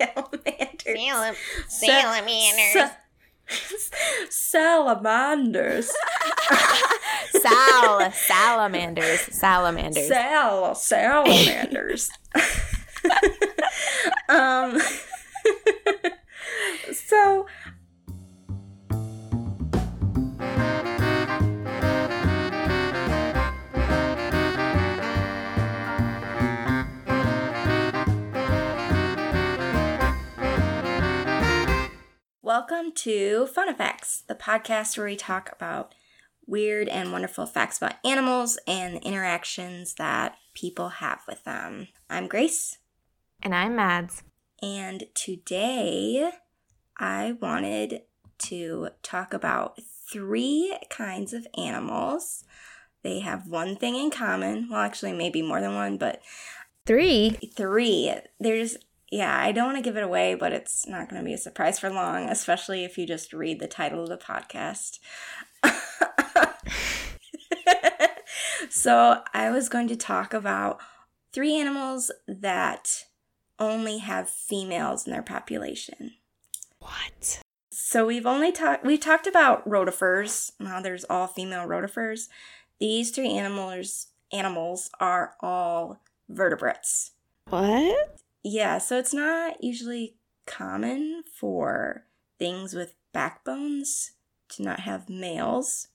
salamanders. Salam- salamanders. sa- salamanders. Sal salamanders. Salamanders. Sal salamanders. um. Welcome to Fun Effects, the podcast where we talk about weird and wonderful facts about animals and the interactions that people have with them. I'm Grace, and I'm Mads. and today I wanted to talk about three kinds of animals. They have one thing in common. Well, actually, maybe more than one, but Three. three. There's, yeah, I don't want to give it away, but it's not going to be a surprise for long, especially if you just read the title of the podcast. so, I was going to talk about three animals that only have females in their population. What? So we've only talked we talked about rotifers, and how there's all female rotifers. These three animals animals are all vertebrates. What? Yeah, so it's not usually common for things with backbones to not have males.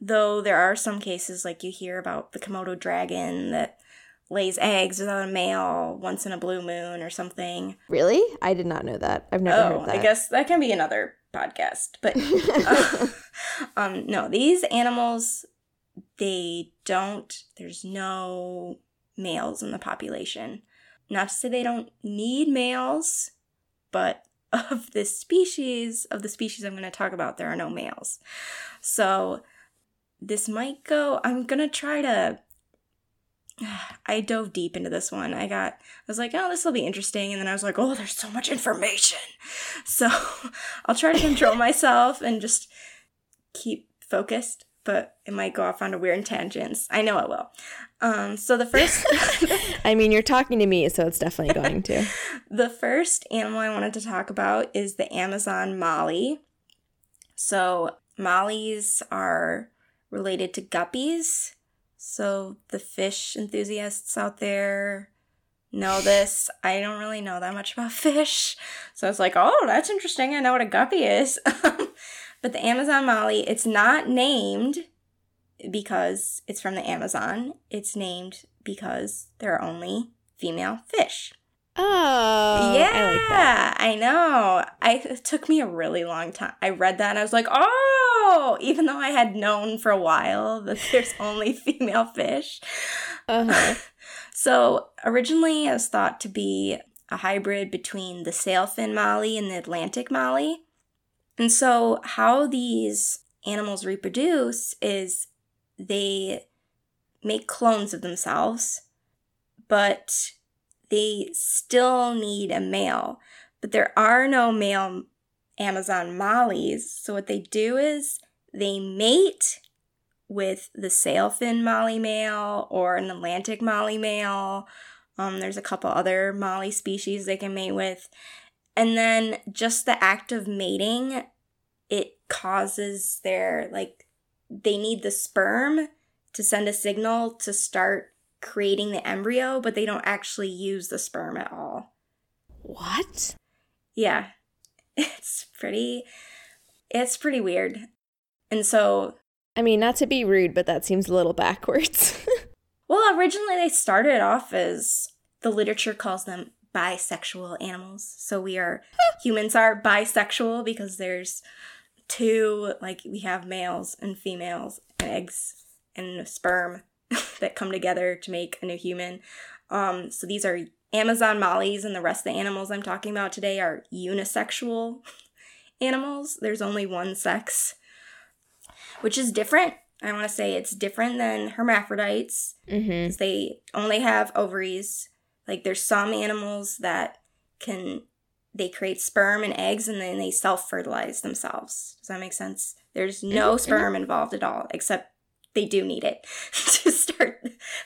Though there are some cases like you hear about the Komodo dragon that lays eggs without a male once in a blue moon or something. Really? I did not know that. I've never oh, heard that. I guess that can be another podcast. But um no, these animals they don't there's no males in the population. Not to say they don't need males, but of the species of the species I'm going to talk about there are no males. So this might go I'm going to try to I dove deep into this one. I got, I was like, oh, this will be interesting. And then I was like, oh, there's so much information. So I'll try to control myself and just keep focused, but it might go off on a weird tangents. I know it will. Um, so the first, I mean, you're talking to me, so it's definitely going to. the first animal I wanted to talk about is the Amazon molly. So mollies are related to guppies. So the fish enthusiasts out there know this. I don't really know that much about fish. So I was like, oh, that's interesting. I know what a guppy is. But the Amazon molly, it's not named because it's from the Amazon. It's named because there are only female fish. Oh, yeah, I like that. I know. I it took me a really long time. I read that and I was like, "Oh!" Even though I had known for a while that there's only female fish. Uh-huh. So, originally it was thought to be a hybrid between the sailfin molly and the Atlantic molly. And so, how these animals reproduce is they make clones of themselves, but they still need a male. But there are no male Amazon mollies. So, what they do is they mate with the sailfin molly male or an Atlantic molly male. Um, there's a couple other molly species they can mate with. And then just the act of mating, it causes their, like, they need the sperm to send a signal to start creating the embryo, but they don't actually use the sperm at all. What? Yeah. It's pretty it's pretty weird. And so I mean, not to be rude, but that seems a little backwards. Well, originally they started off as the literature calls them bisexual animals. So we are humans are bisexual because there's two like we have males and females and eggs and sperm that come together to make a new human. Um so these are Amazon mollies and the rest of the animals I'm talking about today are unisexual animals. There's only one sex, which is different. I want to say it's different than hermaphrodites mm-hmm. they only have ovaries. Like there's some animals that can they create sperm and eggs and then they self-fertilize themselves. Does that make sense? There's no sperm involved at all except they do need it to start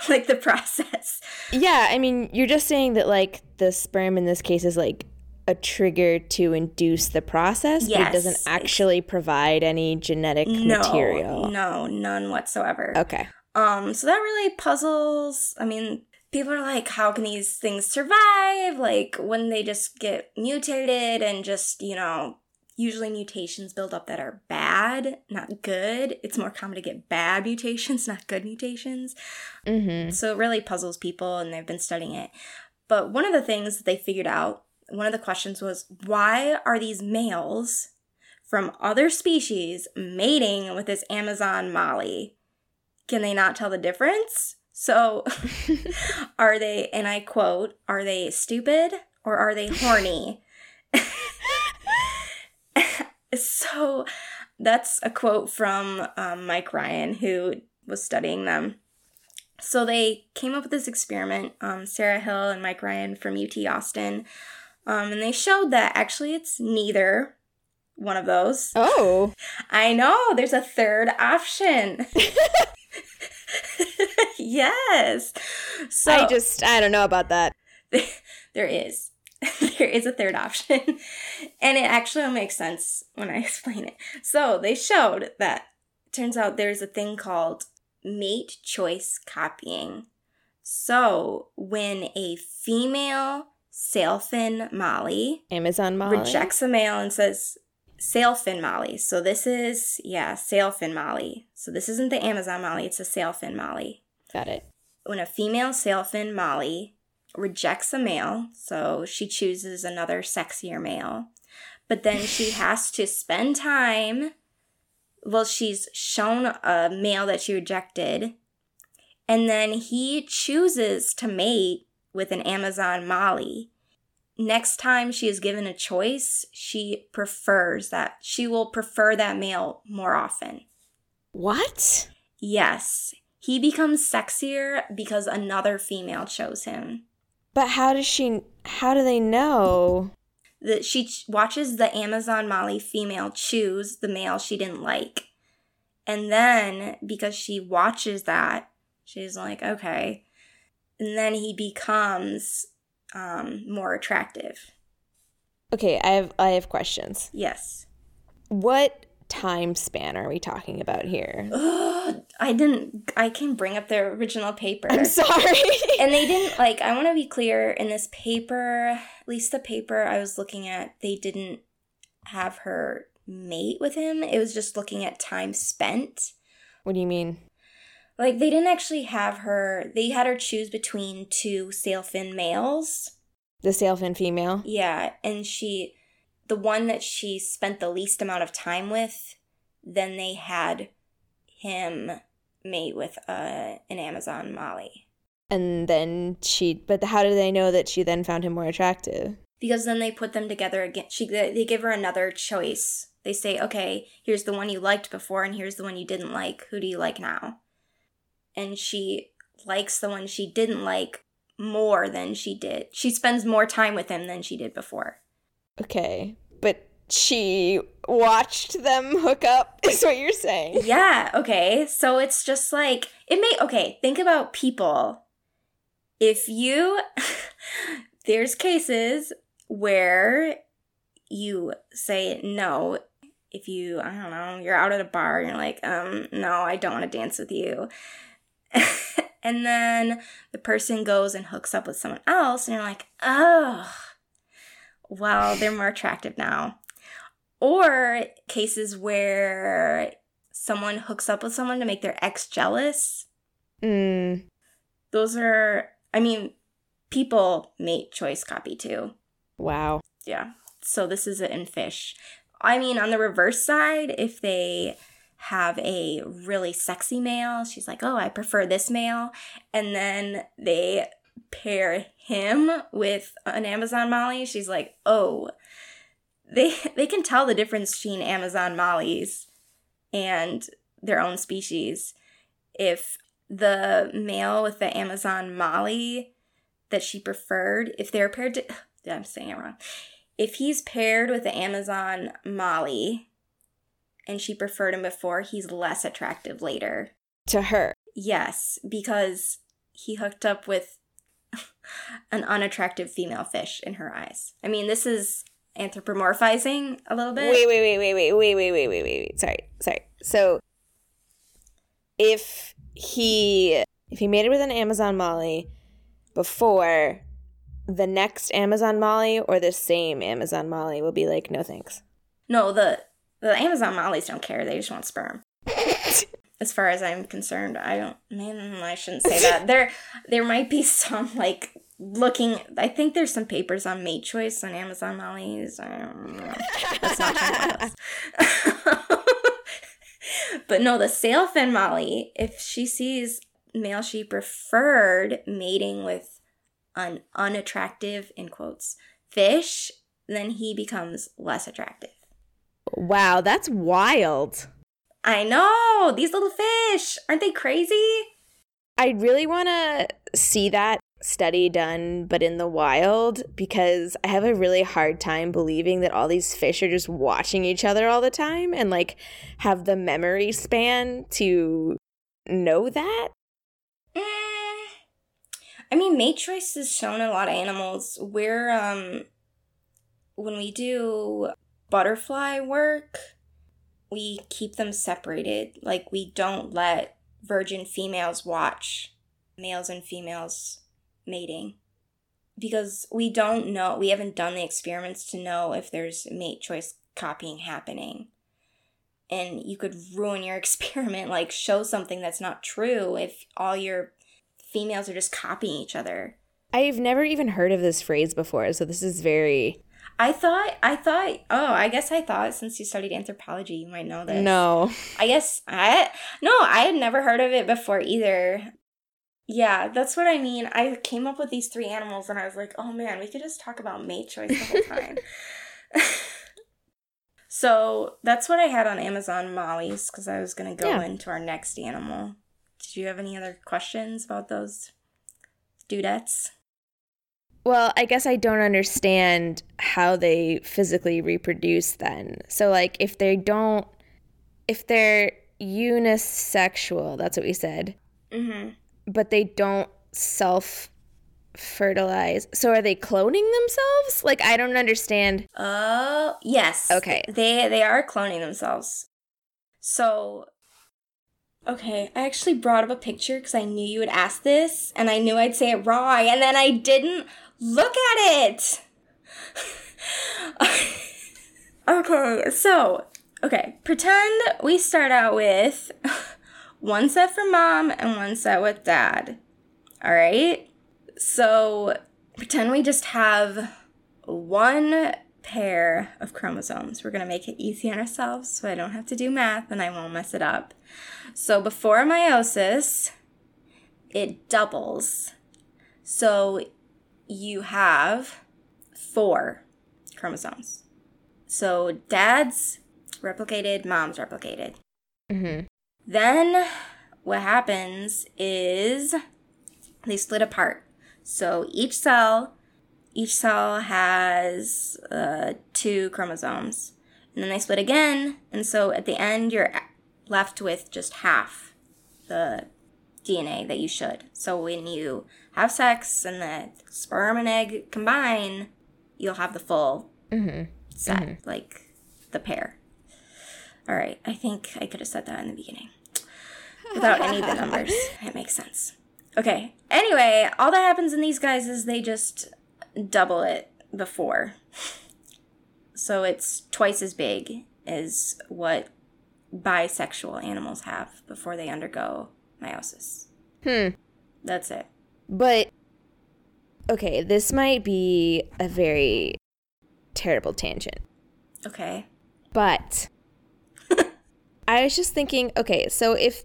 like the process. Yeah, I mean, you're just saying that like the sperm in this case is like a trigger to induce the process, but it doesn't actually provide any genetic no, material. no, none whatsoever. Okay. Um, so that really puzzles. I mean, people are like, how can these things survive? Like when they just get mutated and just, you know, usually mutations build up that are bad, not good. It's more common to get bad mutations, not good mutations. Mm-hmm. So it really puzzles people and they've been studying it. But one of the things that they figured out, one of the questions was why are these males from other species mating with this Amazon Molly? Can they not tell the difference? So are they, and I quote, are they stupid or are they horny? so that's a quote from um, Mike Ryan, who was studying them. So they came up with this experiment, um, Sarah Hill and Mike Ryan from UT Austin, um, and they showed that actually it's neither one of those. Oh. I know, there's a third option. yes. So I just I don't know about that. there is. there is a third option. and it actually makes sense when I explain it. So they showed that turns out there's a thing called mate choice copying. So when a female sailfin molly Amazon Molly. rejects a male and says sailfin molly. So this is yeah, sailfin molly. So this isn't the Amazon molly, it's a sailfin molly Got it. when a female sailfin molly rejects a male, so she chooses another sexier male, but then she has to spend time. Well, she's shown a male that she rejected, and then he chooses to mate with an Amazon Molly. Next time she is given a choice, she prefers that. She will prefer that male more often. What? Yes, he becomes sexier because another female chose him. But how does she how do they know? That she ch- watches the Amazon Molly female choose the male she didn't like. And then because she watches that, she's like, okay. And then he becomes um, more attractive. Okay, I have I have questions. Yes. What time span are we talking about here? Ugh, I didn't, I can bring up the original paper. I'm sorry. and they didn't like i want to be clear in this paper at least the paper i was looking at they didn't have her mate with him it was just looking at time spent what do you mean? like they didn't actually have her they had her choose between two sailfin males The sailfin female? yeah and she the one that she spent the least amount of time with then they had him mate with uh, an amazon molly And then she but how do they know that she then found him more attractive? because then they put them together again. She they give her another choice. They say, "Okay, here's the one you liked before, and here's the one you didn't like. Who do you like now?" And she likes the one she didn't like more than she did. She spends more time with him than she did before. Okay. But she watched them hook up is what you're saying. Yeah, okay. So it's just like it may okay, think about people. If you there's cases where you say no if you I don't know, you're out at a bar and you're like, um, no, I don't want to dance with you. and then the person goes and hooks up with someone else and you're like, oh, well, they're more attractive now. Or cases where someone hooks up with someone to make their ex jealous. Mm. Those are, I mean, people mate choice copy too. Wow. Yeah. So this is it in fish. I mean, on the reverse side, if they have a really sexy male, she's like, oh, I prefer this male. And then they pair him with an Amazon Molly, she's like, oh, they they can tell the difference between Amazon Mollies and their own species. If the male with the Amazon Molly that she preferred, if they're paired to, I'm saying it wrong. If he's paired with the Amazon Molly and she preferred him before, he's less attractive later. To her. Yes, because he hooked up with an unattractive female fish in her eyes. I mean, this is anthropomorphizing a little bit. Wait, wait, wait, wait, wait, wait, wait, wait, wait, wait, wait. Sorry, sorry. So if he if he made it with an Amazon Molly before the next Amazon Molly or the same Amazon Molly will be like, no thanks. No, the the Amazon mollies don't care. They just want sperm. as far as I'm concerned, I don't. Man, I shouldn't say that. there, there might be some like looking. I think there's some papers on mate choice on Amazon Molly's. I don't know. That's not but no, the sailfin molly. If she sees male she preferred mating with an unattractive in quotes fish, then he becomes less attractive. Wow, that's wild. I know. These little fish. Aren't they crazy? I really want to see that study done, but in the wild, because I have a really hard time believing that all these fish are just watching each other all the time and like have the memory span to know that. Mm, I mean, choice is shown in a lot of animals. We're, um, when we do butterfly work, we keep them separated. Like, we don't let virgin females watch males and females mating because we don't know, we haven't done the experiments to know if there's mate choice copying happening. And you could ruin your experiment, like show something that's not true if all your females are just copying each other. I've never even heard of this phrase before, so this is very I thought, I thought, oh, I guess I thought since you studied anthropology, you might know this. No. I guess I, no, I had never heard of it before either. Yeah, that's what I mean. I came up with these three animals and I was like, oh man, we could just talk about mate choice the whole time. so that's what I had on Amazon Molly's because I was going to go yeah. into our next animal. Did you have any other questions about those dudettes? Well, I guess I don't understand how they physically reproduce then. So, like, if they don't, if they're unisexual, that's what we said, mm-hmm. but they don't self fertilize. So, are they cloning themselves? Like, I don't understand. Oh, uh, yes. Okay. They they are cloning themselves. So, Okay, I actually brought up a picture because I knew you would ask this, and I knew I'd say it wrong, and then I didn't look at it. okay, so, okay, pretend we start out with one set for mom and one set with dad. All right? So, pretend we just have one pair of chromosomes. We're going to make it easy on ourselves so I don't have to do math and I won't mess it up. So before meiosis, it doubles. So you have four chromosomes. So dad's replicated, mom's replicated. Mm-hmm. Then what happens is they split apart. So each cell, each cell has uh, two chromosomes, and then they split again. And so at the end, you're left with just half the DNA that you should. So when you have sex and the sperm and egg combine, you'll have the full mm-hmm. set, mm-hmm. like the pair. All right, I think I could have said that in the beginning without any of the numbers. It makes sense. Okay. Anyway, all that happens in these guys is they just double it before. So it's twice as big as what bisexual animals have before they undergo meiosis. Hmm. That's it. But okay, this might be a very terrible tangent. Okay. But I was just thinking, okay, so if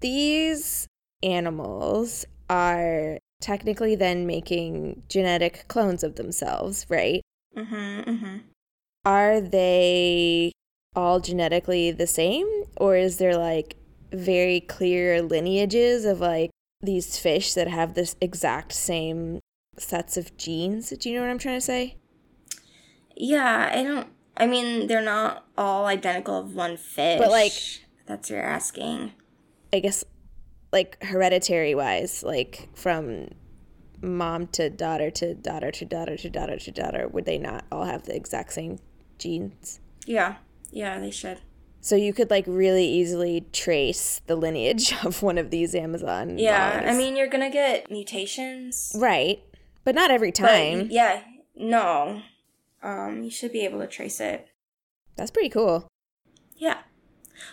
these animals are technically then making genetic clones of themselves, right? Mhm, mhm. Are they all genetically the same or is there like very clear lineages of like these fish that have this exact same sets of genes do you know what i'm trying to say yeah i don't i mean they're not all identical of one fish but like that's what you're asking i guess like hereditary wise like from mom to daughter to daughter to daughter to daughter to daughter, would they not all have the exact same genes? Yeah. Yeah, they should. So you could like really easily trace the lineage of one of these Amazon. Yeah, mollies. I mean, you're gonna get mutations. right, but not every but time. yeah, no. Um, you should be able to trace it. That's pretty cool. Yeah.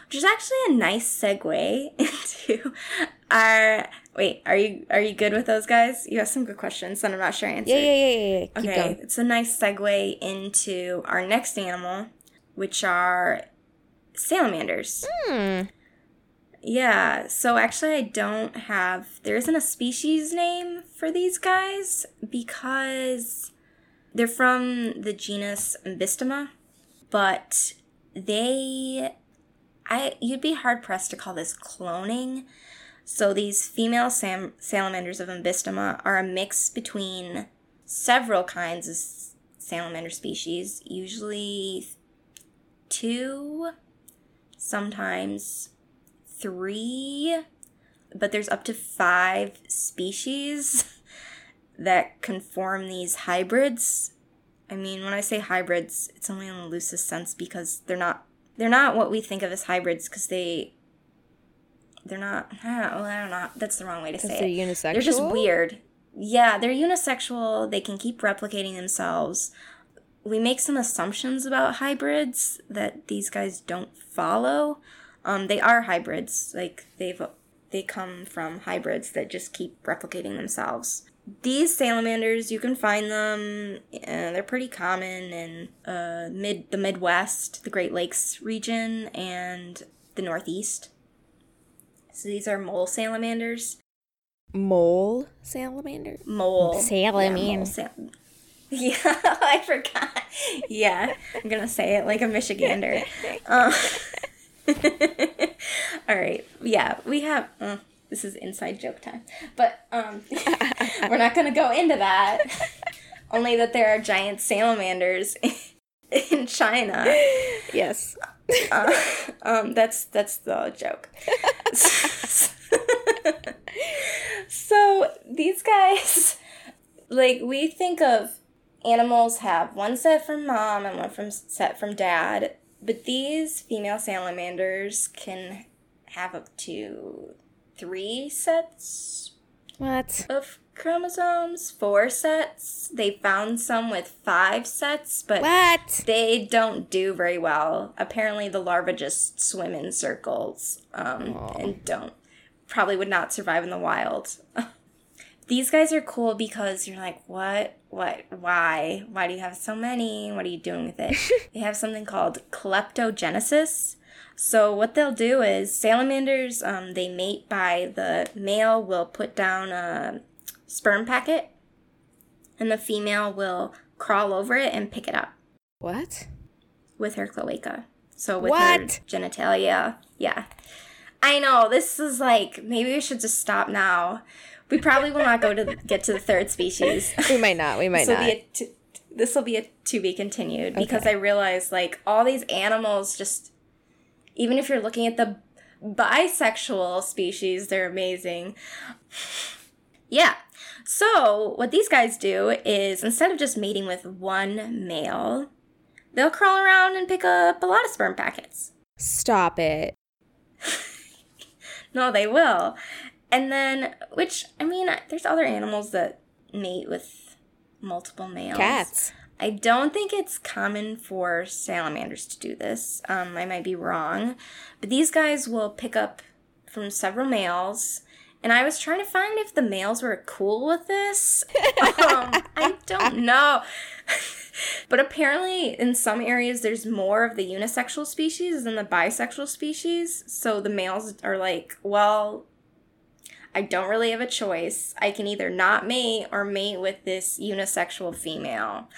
Which is actually a nice segue into our wait, are you are you good with those guys? You have some good questions that I'm not sure I answered. Yeah, yeah, yeah, yeah. yeah. Okay, it's a nice segue into our next animal, which are salamanders. Hmm. Yeah, so actually, I don't have. There isn't a species name for these guys because they're from the genus Ambystoma, but they. I you'd be hard pressed to call this cloning. So these female sam- salamanders of Ambystoma are a mix between several kinds of salamander species, usually two, sometimes three, but there's up to five species that can form these hybrids. I mean, when I say hybrids, it's only in the loosest sense because they're not they're not what we think of as hybrids because they they're not well, I don't know that's the wrong way to say they're it. unisexual. They're just weird. Yeah, they're unisexual. They can keep replicating themselves. We make some assumptions about hybrids that these guys don't follow. Um, they are hybrids. Like they've they come from hybrids that just keep replicating themselves. These salamanders, you can find them. Uh, they're pretty common in uh, mid the Midwest, the Great Lakes region, and the Northeast. So these are mole salamanders. Mole salamander. Mole. Salamander. Yeah, mole sal- yeah, I forgot. Yeah, I'm gonna say it like a Michigander. Um, all right. Yeah, we have. Uh, this is inside joke time, but um, we're not gonna go into that. Only that there are giant salamanders in China. Yes. Uh, um, that's that's the joke. so these guys, like we think of animals have one set from mom and one from set from dad, but these female salamanders can have up to three sets What? of chromosomes, four sets. They found some with five sets, but What? they don't do very well. Apparently, the larvae just swim in circles um, and don't probably would not survive in the wild. These guys are cool because you're like, what, what, why, why do you have so many? What are you doing with it? they have something called kleptogenesis. So what they'll do is salamanders, um, they mate by the male will put down a sperm packet, and the female will crawl over it and pick it up What? with her cloaca. So with her genitalia. Yeah. I know, this is like maybe we should just stop now. We probably will not go to get to the third species. We might not. We might this not. t- this will be a to be continued because I realized like all these animals just even if you're looking at the bisexual species, they're amazing. Yeah. So, what these guys do is instead of just mating with one male, they'll crawl around and pick up a lot of sperm packets. Stop it. No, they will. And then, which, I mean, there's other animals that mate with multiple males. Cats. I don't think it's common for salamanders to do this. Um, I might be wrong. But these guys will pick up from several males. And I was trying to find if the males were cool with this. um, I don't know. but apparently, in some areas, there's more of the unisexual species than the bisexual species. So the males are like, well, I don't really have a choice. I can either not mate or mate with this unisexual female.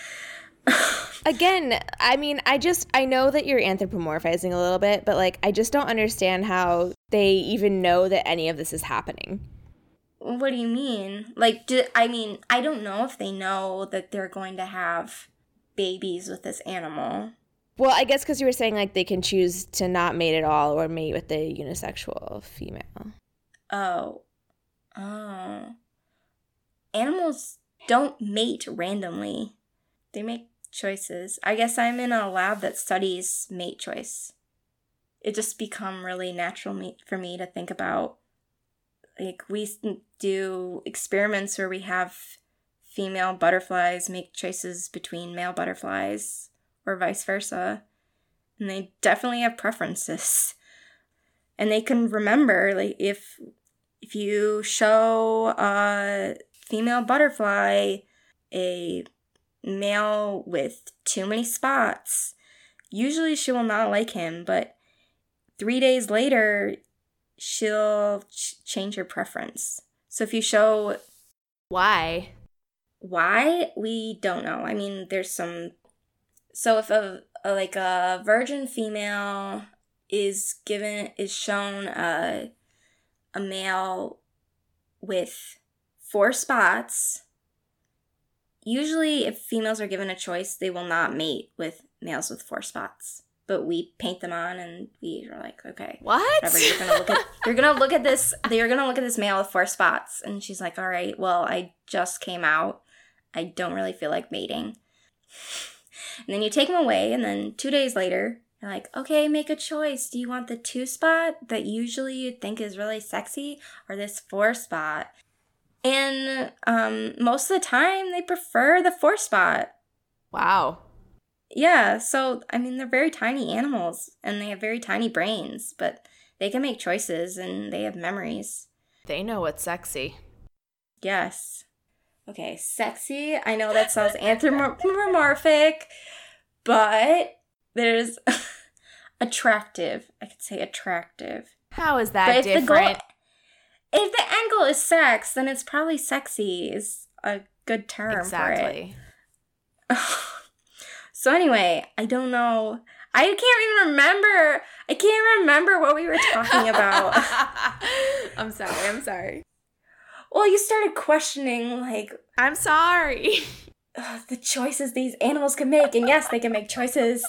Again, I mean, I just I know that you're anthropomorphizing a little bit, but like I just don't understand how they even know that any of this is happening. What do you mean? Like, do, I mean, I don't know if they know that they're going to have babies with this animal. Well, I guess because you were saying like they can choose to not mate at all or mate with the unisexual female. Oh. Oh. animals don't mate randomly. They make choices. I guess I'm in a lab that studies mate choice. It just become really natural for me to think about like we do experiments where we have female butterflies make choices between male butterflies or vice versa. And they definitely have preferences. And they can remember like if if you show a female butterfly a male with too many spots, usually she will not like him, but 3 days later she'll ch- change her preference. So if you show why why we don't know. I mean, there's some so if a, a like a virgin female is given is shown a a male with four spots, usually if females are given a choice, they will not mate with males with four spots but we paint them on and we are like, okay, what? Whatever. You're gonna look at you're gonna look at this. You're gonna look at this male with four spots, and she's like, all right, well, I just came out. I don't really feel like mating. And then you take them away, and then two days later, you're like, okay, make a choice. Do you want the two spot that usually you'd think is really sexy, or this four spot? And um, most of the time, they prefer the four spot. Wow. Yeah, so I mean, they're very tiny animals and they have very tiny brains, but they can make choices and they have memories. They know what's sexy. Yes. Okay, sexy. I know that sounds anthropomorphic, but there's attractive. I could say attractive. How is that if different? The goal, if the goal is sex, then it's probably sexy is a good term exactly. for it. So anyway, I don't know. I can't even remember. I can't remember what we were talking about. I'm sorry. I'm sorry. Well, you started questioning like I'm sorry. Uh, the choices these animals can make, and yes, they can make choices.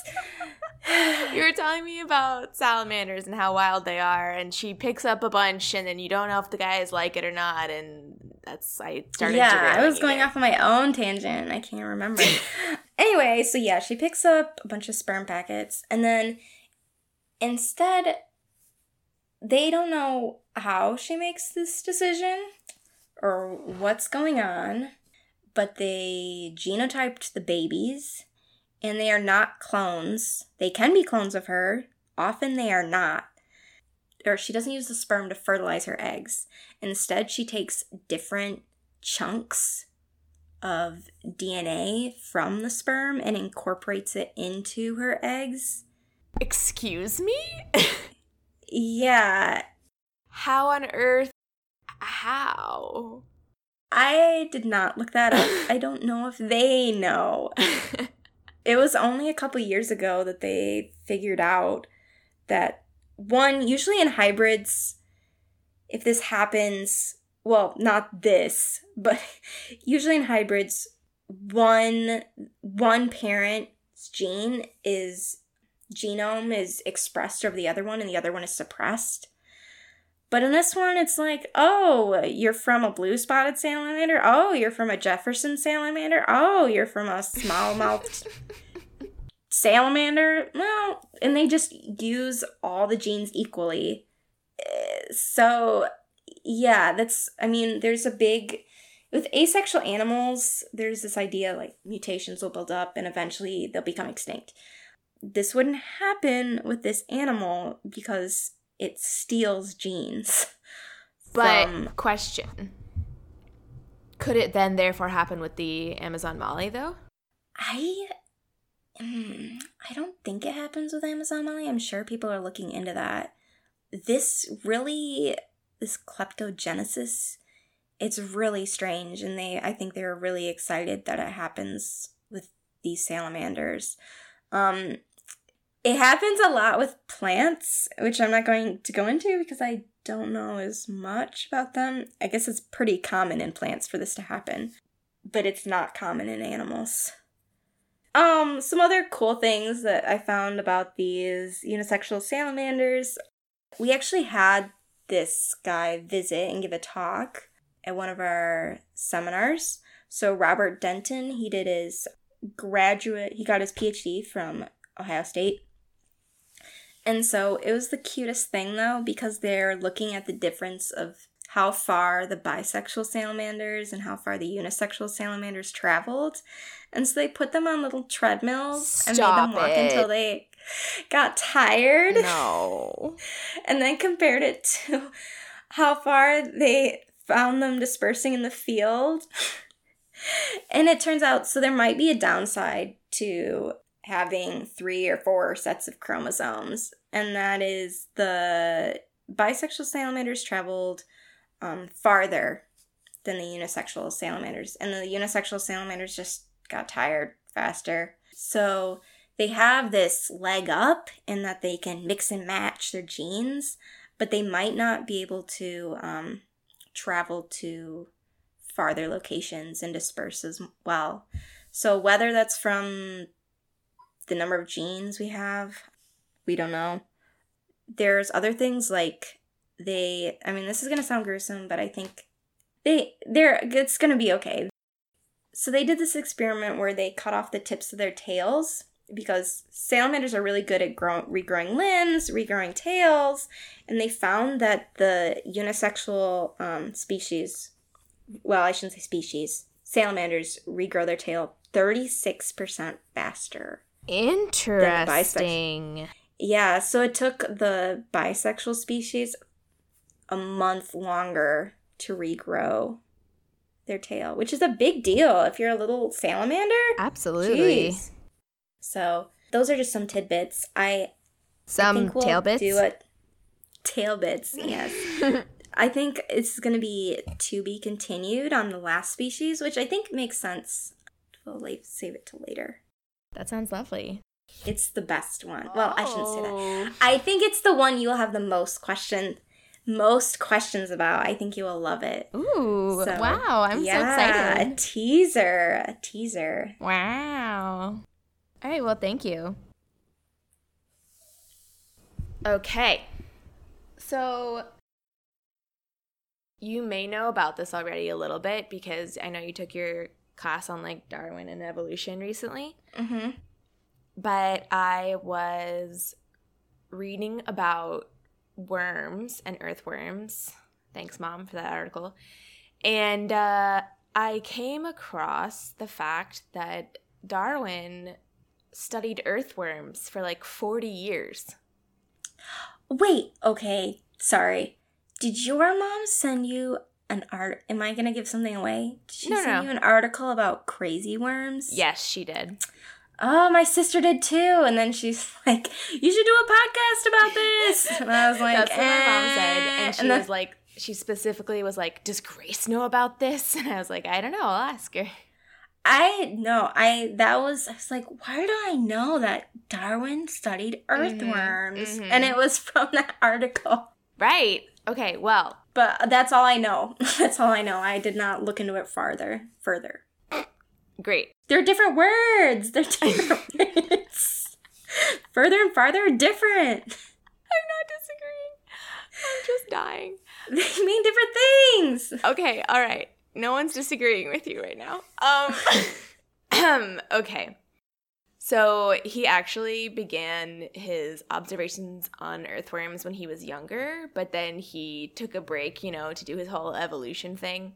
you were telling me about salamanders and how wild they are, and she picks up a bunch, and then you don't know if the guys like it or not, and that's I started. Yeah, I was going off on my own tangent. I can't remember. anyway, so yeah, she picks up a bunch of sperm packets, and then instead, they don't know how she makes this decision or what's going on, but they genotyped the babies and they are not clones. They can be clones of her. Often they are not. Or she doesn't use the sperm to fertilize her eggs. Instead, she takes different chunks of DNA from the sperm and incorporates it into her eggs. Excuse me? yeah. How on earth? How? I did not look that up. I don't know if they know. it was only a couple years ago that they figured out that one, usually in hybrids, if this happens, well, not this, but usually in hybrids, one one parent's gene is genome is expressed over the other one and the other one is suppressed. But in this one, it's like, oh, you're from a blue spotted salamander. Oh, you're from a Jefferson salamander. Oh, you're from a smallmouth salamander. Well, and they just use all the genes equally. Eh, so, yeah, that's, I mean, there's a big, with asexual animals, there's this idea like mutations will build up and eventually they'll become extinct. This wouldn't happen with this animal because it steals genes. But from... question. Could it then therefore happen with the Amazon Molly though? I mm, I don't think it happens with Amazon Molly. I'm sure people are looking into that. This really this kleptogenesis it's really strange and they I think they're really excited that it happens with these salamanders. Um it happens a lot with plants, which I'm not going to go into because I don't know as much about them. I guess it's pretty common in plants for this to happen, but it's not common in animals. Um, some other cool things that I found about these unisexual salamanders. We actually had this guy visit and give a talk. at one of our seminars. So Robert Denton, he did his graduate, he got his PhD from Ohio State. And so it was the cutest thing though, because they're looking at the difference of how far the bisexual salamanders and how far the unisexual salamanders traveled. And so they put them on little treadmills Stop and made them walk it. until they got tired. No. And then compared it to how far they found them dispersing in the field. and it turns out so there might be a downside to having three or four sets of chromosomes, and that is the bisexual salamanders traveled um, farther than the unisexual salamanders, and the unisexual salamanders just got tired faster. So they have this leg up in that they can mix and match their genes, but they might not be able to um, travel to farther locations and disperse as well. So whether that's from the number of genes we have, we don't know. There's other things like they I mean this is going to sound gruesome, but I think they they're it's going to be okay. So they did this experiment where they cut off the tips of their tails because salamanders are really good at grow- regrowing limbs, regrowing tails, and they found that the unisexual um, species, well, I shouldn't say species, salamanders regrow their tail 36% faster. Interesting. Yeah, so it took the bisexual species a month longer to regrow their tail, which is a big deal if you're a little salamander. Absolutely. Jeez. So those are just some tidbits. I Some think we'll tail bits. do it. Tail bits, yes. I think it's going to be to be continued on the last species, which I think makes sense. We'll save it till later. That sounds lovely. It's the best one. Well, I shouldn't say that. that. I think it's the one you'll have the most questions most questions about. I think you will love it. Ooh, So, wow. I'm yeah, so excited. A teaser, a teaser. Wow. All right, well, thank you. Okay. So you may know about this already a little bit because I know you took your class on like Darwin and evolution recently, Mm-hmm. but I was reading about worms and earthworms. Thanks, mom, for that article. And uh, I came across the fact that Darwin studied earthworms for like 40 years. Wait, okay, sorry. Did your mom send you an art? Am I gonna give something away? Did she No, send no. you an article about crazy worms? Yes, she did. Oh, my sister did too. And then she's like, "You should do a podcast about this." And I was like, That's what my mom said. "Eh." And she then- was like, she specifically was like, Does Grace know about this? And I was like, I don't know. I'll ask her. I know. I that was I was like, why do I know that Darwin studied earthworms? mhm. And it was from that article. Right. Okay. Well, But that's all I know. that's all I know. I did not look into it farther. Further. great. They're different words. They're different words. Further and farther are different. I'm not disagreeing. I'm just dying. They mean different things. Okay. All right. No one's disagreeing with you right now. Um. okay. So he actually began his observations on earthworms when he was younger, but then he took a break, you know, to do his whole evolution thing.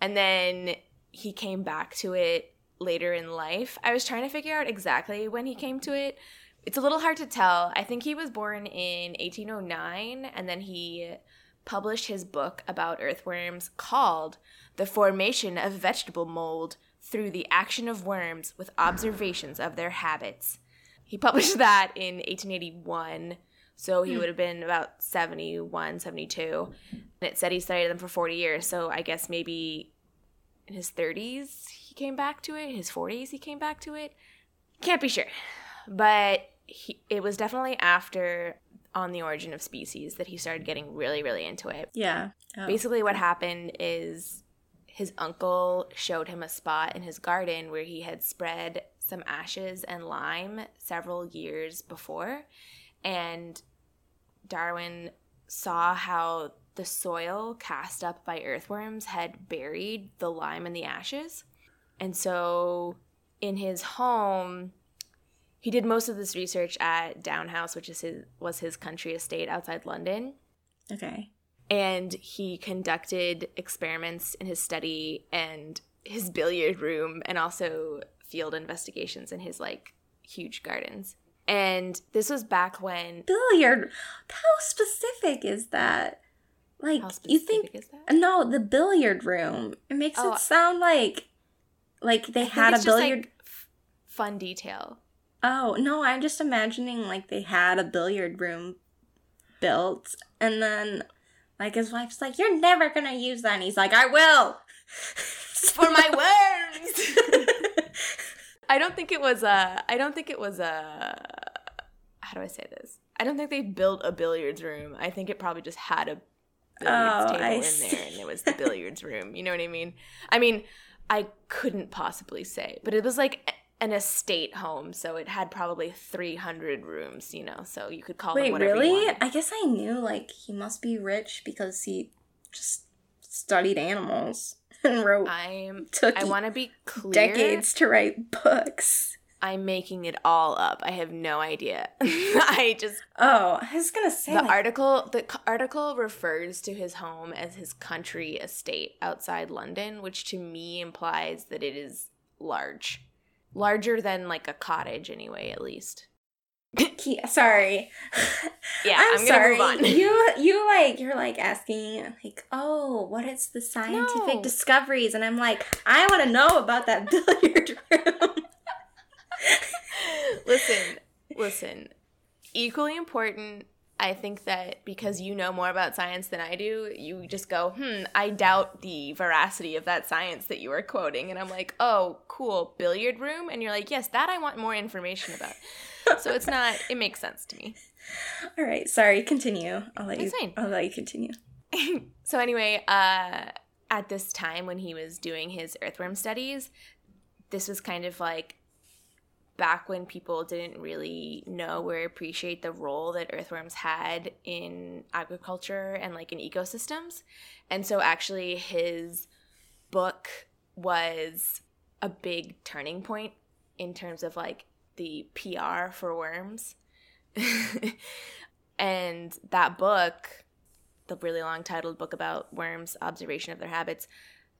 And then he came back to it later in life. I was trying to figure out exactly when he came to it. It's a little hard to tell. I think he was born in 1809 and then he published his book about earthworms called The Formation of Vegetable Mold Through the Action of Worms with Observations of Their Habits. He published that in 1881, so he hmm. would have been about 71, 72. And it said he studied them for 40 years, so I guess maybe in his 30s he came back to it, his 40s he came back to it. Can't be sure. But he, it was definitely after On the Origin of Species that he started getting really, really into it. Yeah. Oh. Basically, what happened is his uncle showed him a spot in his garden where he had spread some ashes and lime several years before. And Darwin saw how the soil cast up by earthworms had buried the lime and the ashes. And so in his home, he did most of this research at Down House, which is his was his country estate outside London. Okay. And he conducted experiments in his study and his billiard room and also field investigations in his like huge gardens. And this was back when Billiard. How specific is that? Like How you think is that? No, the billiard room. It makes Oh, it sound like like they I had a billiard like, f- fun detail. Oh, no, I'm just imagining like they had a billiard room built and then like his wife's like, You're never gonna use that and he's like, I will For my worms. I don't think it was a. I don't think it was a. How do I say this? I don't think they built a billiards room. I think it probably just had a billiards Oh, table I in see. there, and it was the billiards room. You know what I mean? I mean, I couldn't possibly say, but it was like an estate home, so it had probably three hundred rooms. You know, so you could call Wait, whatever really? I guess I knew like he must be rich because he just studied animals and wrote I'm. took I want to be clear. decades to write books. I'm making it all up. I have no idea. I just Oh, I was gonna say the like, article the c- article refers to his home as his country estate outside London, which to me implies that it is large. Larger than like a cottage anyway, at least. sorry. Yeah, I'm, I'm, sorry. move on. You you like you're like asking like, oh, what is the scientific No. discoveries? And I'm like, I want to know about that billiard room. listen, listen. Equally important, I think that because you know more about science than I do, you just go, hmm, I doubt the veracity of that science that you are quoting. And I'm like, oh, cool, billiard room? And you're like, yes, that I want more information about. so it's not, it makes sense to me. All right, sorry. Continue. I'll let It's you. fine. I'll let you continue. so anyway, uh, at this time when he was doing his earthworm studies, this was kind of like back when people didn't really know or appreciate the role that earthworms had in agriculture and like in ecosystems. And so actually his book was a big turning point in terms of like the PR for worms. and that book the really long titled book about worms, observation of their habits,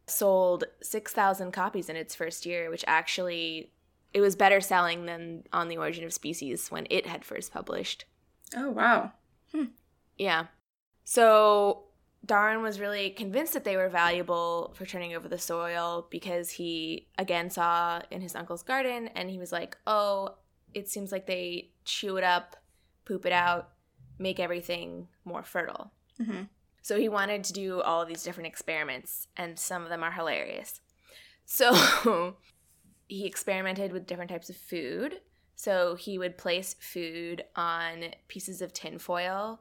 sold 6,000 copies in its first year, which actually it was better selling than On the Origin of Species when it had first published. Oh wow. Yeah. So Darwin was really convinced that they were valuable for turning over the soil because he again saw in his uncle's garden and he was like, "Oh, it seems like they chew it up, poop it out, make everything more fertile." hmm So he wanted to do all of these different experiments, and some of them are hilarious. So he experimented with different types of food. So he would place food on pieces of tinfoil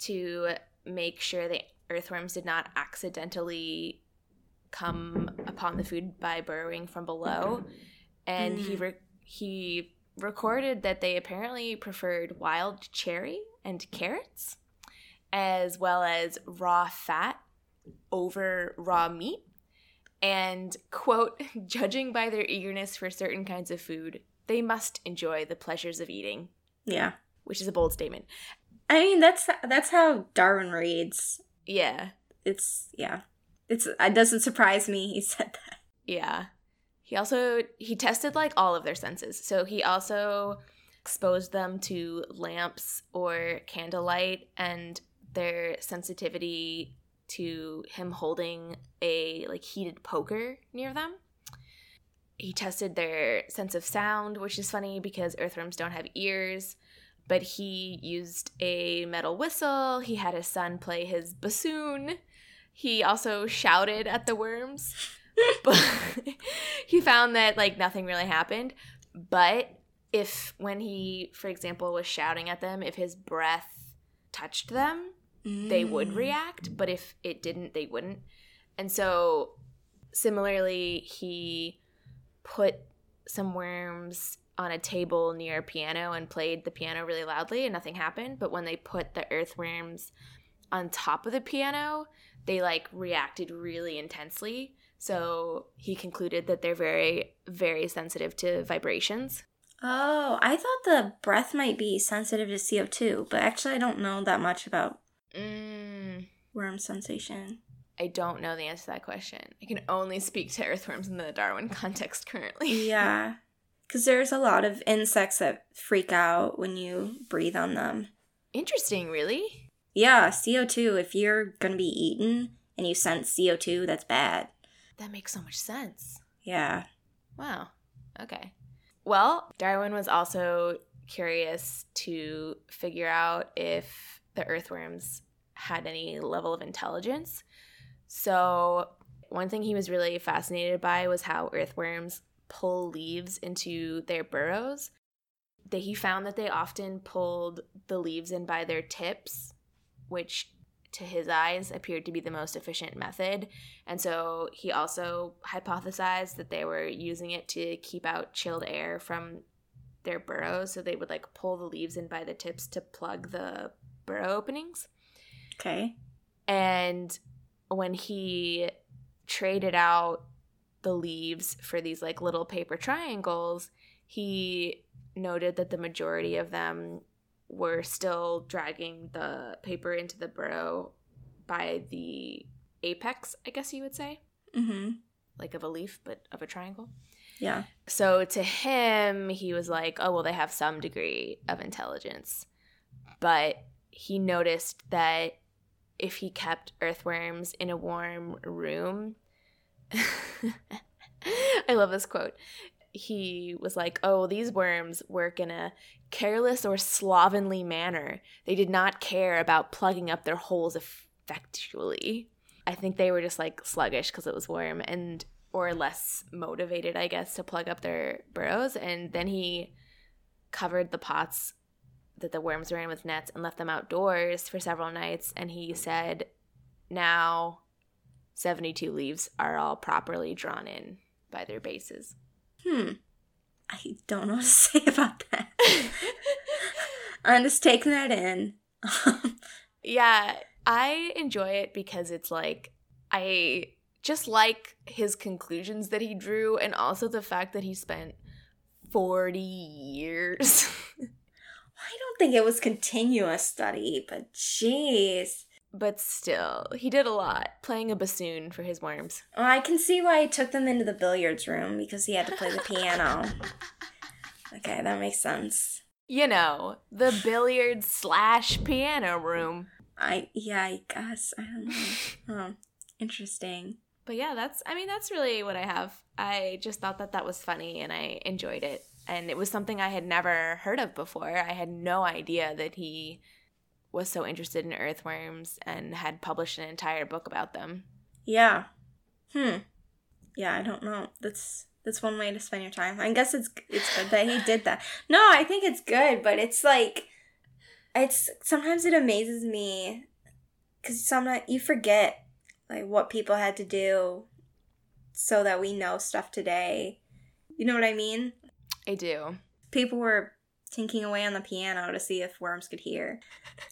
to make sure the earthworms did not accidentally come upon the food by burrowing from below. And he mm. re- he recorded that they apparently preferred wild cherry and carrots as well as raw fat over raw meat. And, quote, judging by their eagerness for certain kinds of food, they must enjoy the pleasures of eating, Yeah. which is a bold statement. I mean, that's that's how Darwin reads. Yeah, It's yeah. It's it doesn't surprise me he said that. yeah. He also he tested like all of their senses. So he also exposed them to lamps or candlelight and their sensitivity to him holding a like heated poker near them. He tested their sense of sound, which is funny because earthworms don't have ears, but he used a metal whistle. He had his son play his bassoon. He also shouted at the worms. but he found that like nothing really happened. But if when he, for example, was shouting at them, if his breath touched them, they would Mm. react, but if it didn't, they wouldn't. And so, similarly, he put some worms on a table near a piano and played the piano really loudly, and nothing happened. But when they put the earthworms on top of the piano, they like reacted really intensely. So he concluded that they're very, very sensitive to vibrations. Oh, I thought the breath might be sensitive to CO2, but actually, I don't know that much about Mm, worm sensation. I don't know the answer to that question. I can only speak to earthworms in the Darwin context currently. Yeah. Because there's a lot of insects that freak out when you breathe on them. Interesting, really? Yeah, CO2, if you're going to be eaten and you sense CO2, that's bad. That makes so much sense. Yeah. Wow. Okay. Well, Darwin was also curious to figure out if the earthworms had any level of intelligence. So, one thing he was really fascinated by was how earthworms pull leaves into their burrows. That he found that they often pulled the leaves in by their tips, which to his eyes appeared to be the most efficient method. And so he also hypothesized that they were using it to keep out chilled air from their burrows. So they would like pull the leaves in by the tips to plug the burrow openings. Okay. And when he traded out the leaves for these like little paper triangles, he noted that the majority of them were still dragging the paper into the burrow by the apex, I guess you would say, Mm-hmm. like of a leaf, but of a triangle. Yeah. So to him, he was like, oh, well, they have some degree of intelligence. But he noticed that if he kept earthworms in a warm room, I love this quote. He was like, oh, these worms work in a careless or slovenly manner. They did not care about plugging up their holes effectually. I think they were just like sluggish because it was warm and or less motivated, I guess, to plug up their burrows. And then he covered the pots that the worms were in with nets and left them outdoors for several nights. And he said, now 72 leaves are all properly drawn in by their bases. Hmm. I don't know what to say about that. I'm just taking that in. Yeah, I enjoy it because it's like I just like his conclusions that he drew and also the fact that he spent 40 years. I don't think it was continuous study, but jeez. but still, he did a lot playing a bassoon for his worms. Well, I can see why he took them into the billiards room because he had to play the piano. Okay, that makes sense. You know, the billiard slash piano room. I yeah, I guess I don't know. Oh, interesting. But yeah, that's, I mean, that's really what I have. I just thought that that was funny and I enjoyed it. And it was something I had never heard of before. I had no idea that he was so interested in earthworms and had published an entire book about them. Yeah. Hmm. Yeah, I don't know. That's that's one way to spend your time. I guess it's it's good that he did that. No, I think it's good, but it's like it's sometimes it amazes me cuz sometimes you forget like what people had to do so that we know stuff today. You know what I mean? I do. People were tinking away on the piano to see if worms could hear.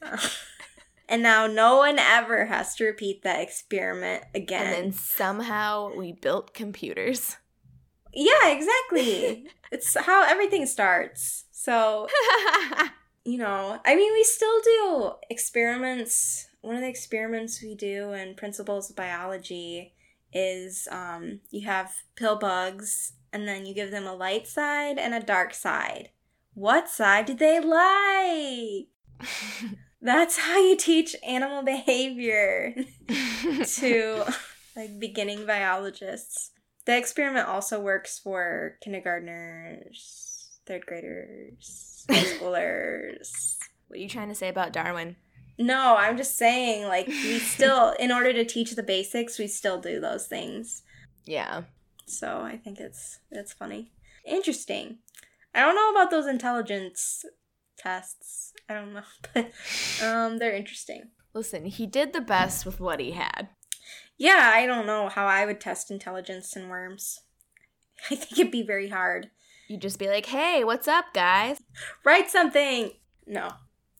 and now no one ever has to repeat that experiment again. And then somehow we built computers. Yeah, exactly. it's how everything starts. So, you know, I mean, we still do experiments. One of the experiments we do in Principles of Biology is um, you have pill bugs and then you give them a light side and a dark side. What side did they like? That's how you teach animal behavior to like beginning biologists. The experiment also works for kindergartners, third graders, high schoolers. what are you trying to say about Darwin? No, I'm just saying, like, we still, in order to teach the basics, we still do those things. Yeah. So I think it's it's funny. Interesting. I don't know about those intelligence tests. I don't know, but um, they're interesting. Listen, he did the best with what he had. Yeah, I don't know how I would test intelligence in worms. I think it'd be very hard. You'd just be like, hey, what's up, guys? Write something. No.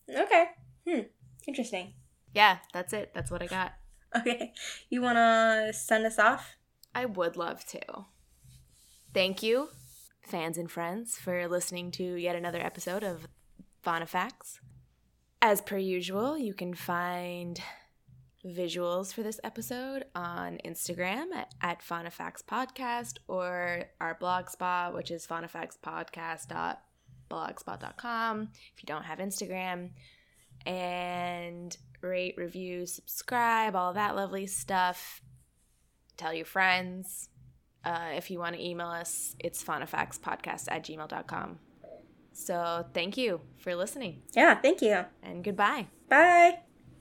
Okay. Hmm. Interesting. yeah, that's it. That's what I got. Okay. You want to send us off? I would love to. Thank you, fans and friends, for listening to yet another episode of Fauna Facts. As per usual, you can find visuals for this episode on Instagram at, at Facts Podcast or our blog spot, which is faunafactspodcast.blogspot.com if you don't have Instagram. And rate, review, subscribe, all that lovely stuff. Tell your friends. Uh, if you want to email us, it's faunafactspodcast at gmail.com. So thank you for listening Yeah, thank you. and goodbye. Bye.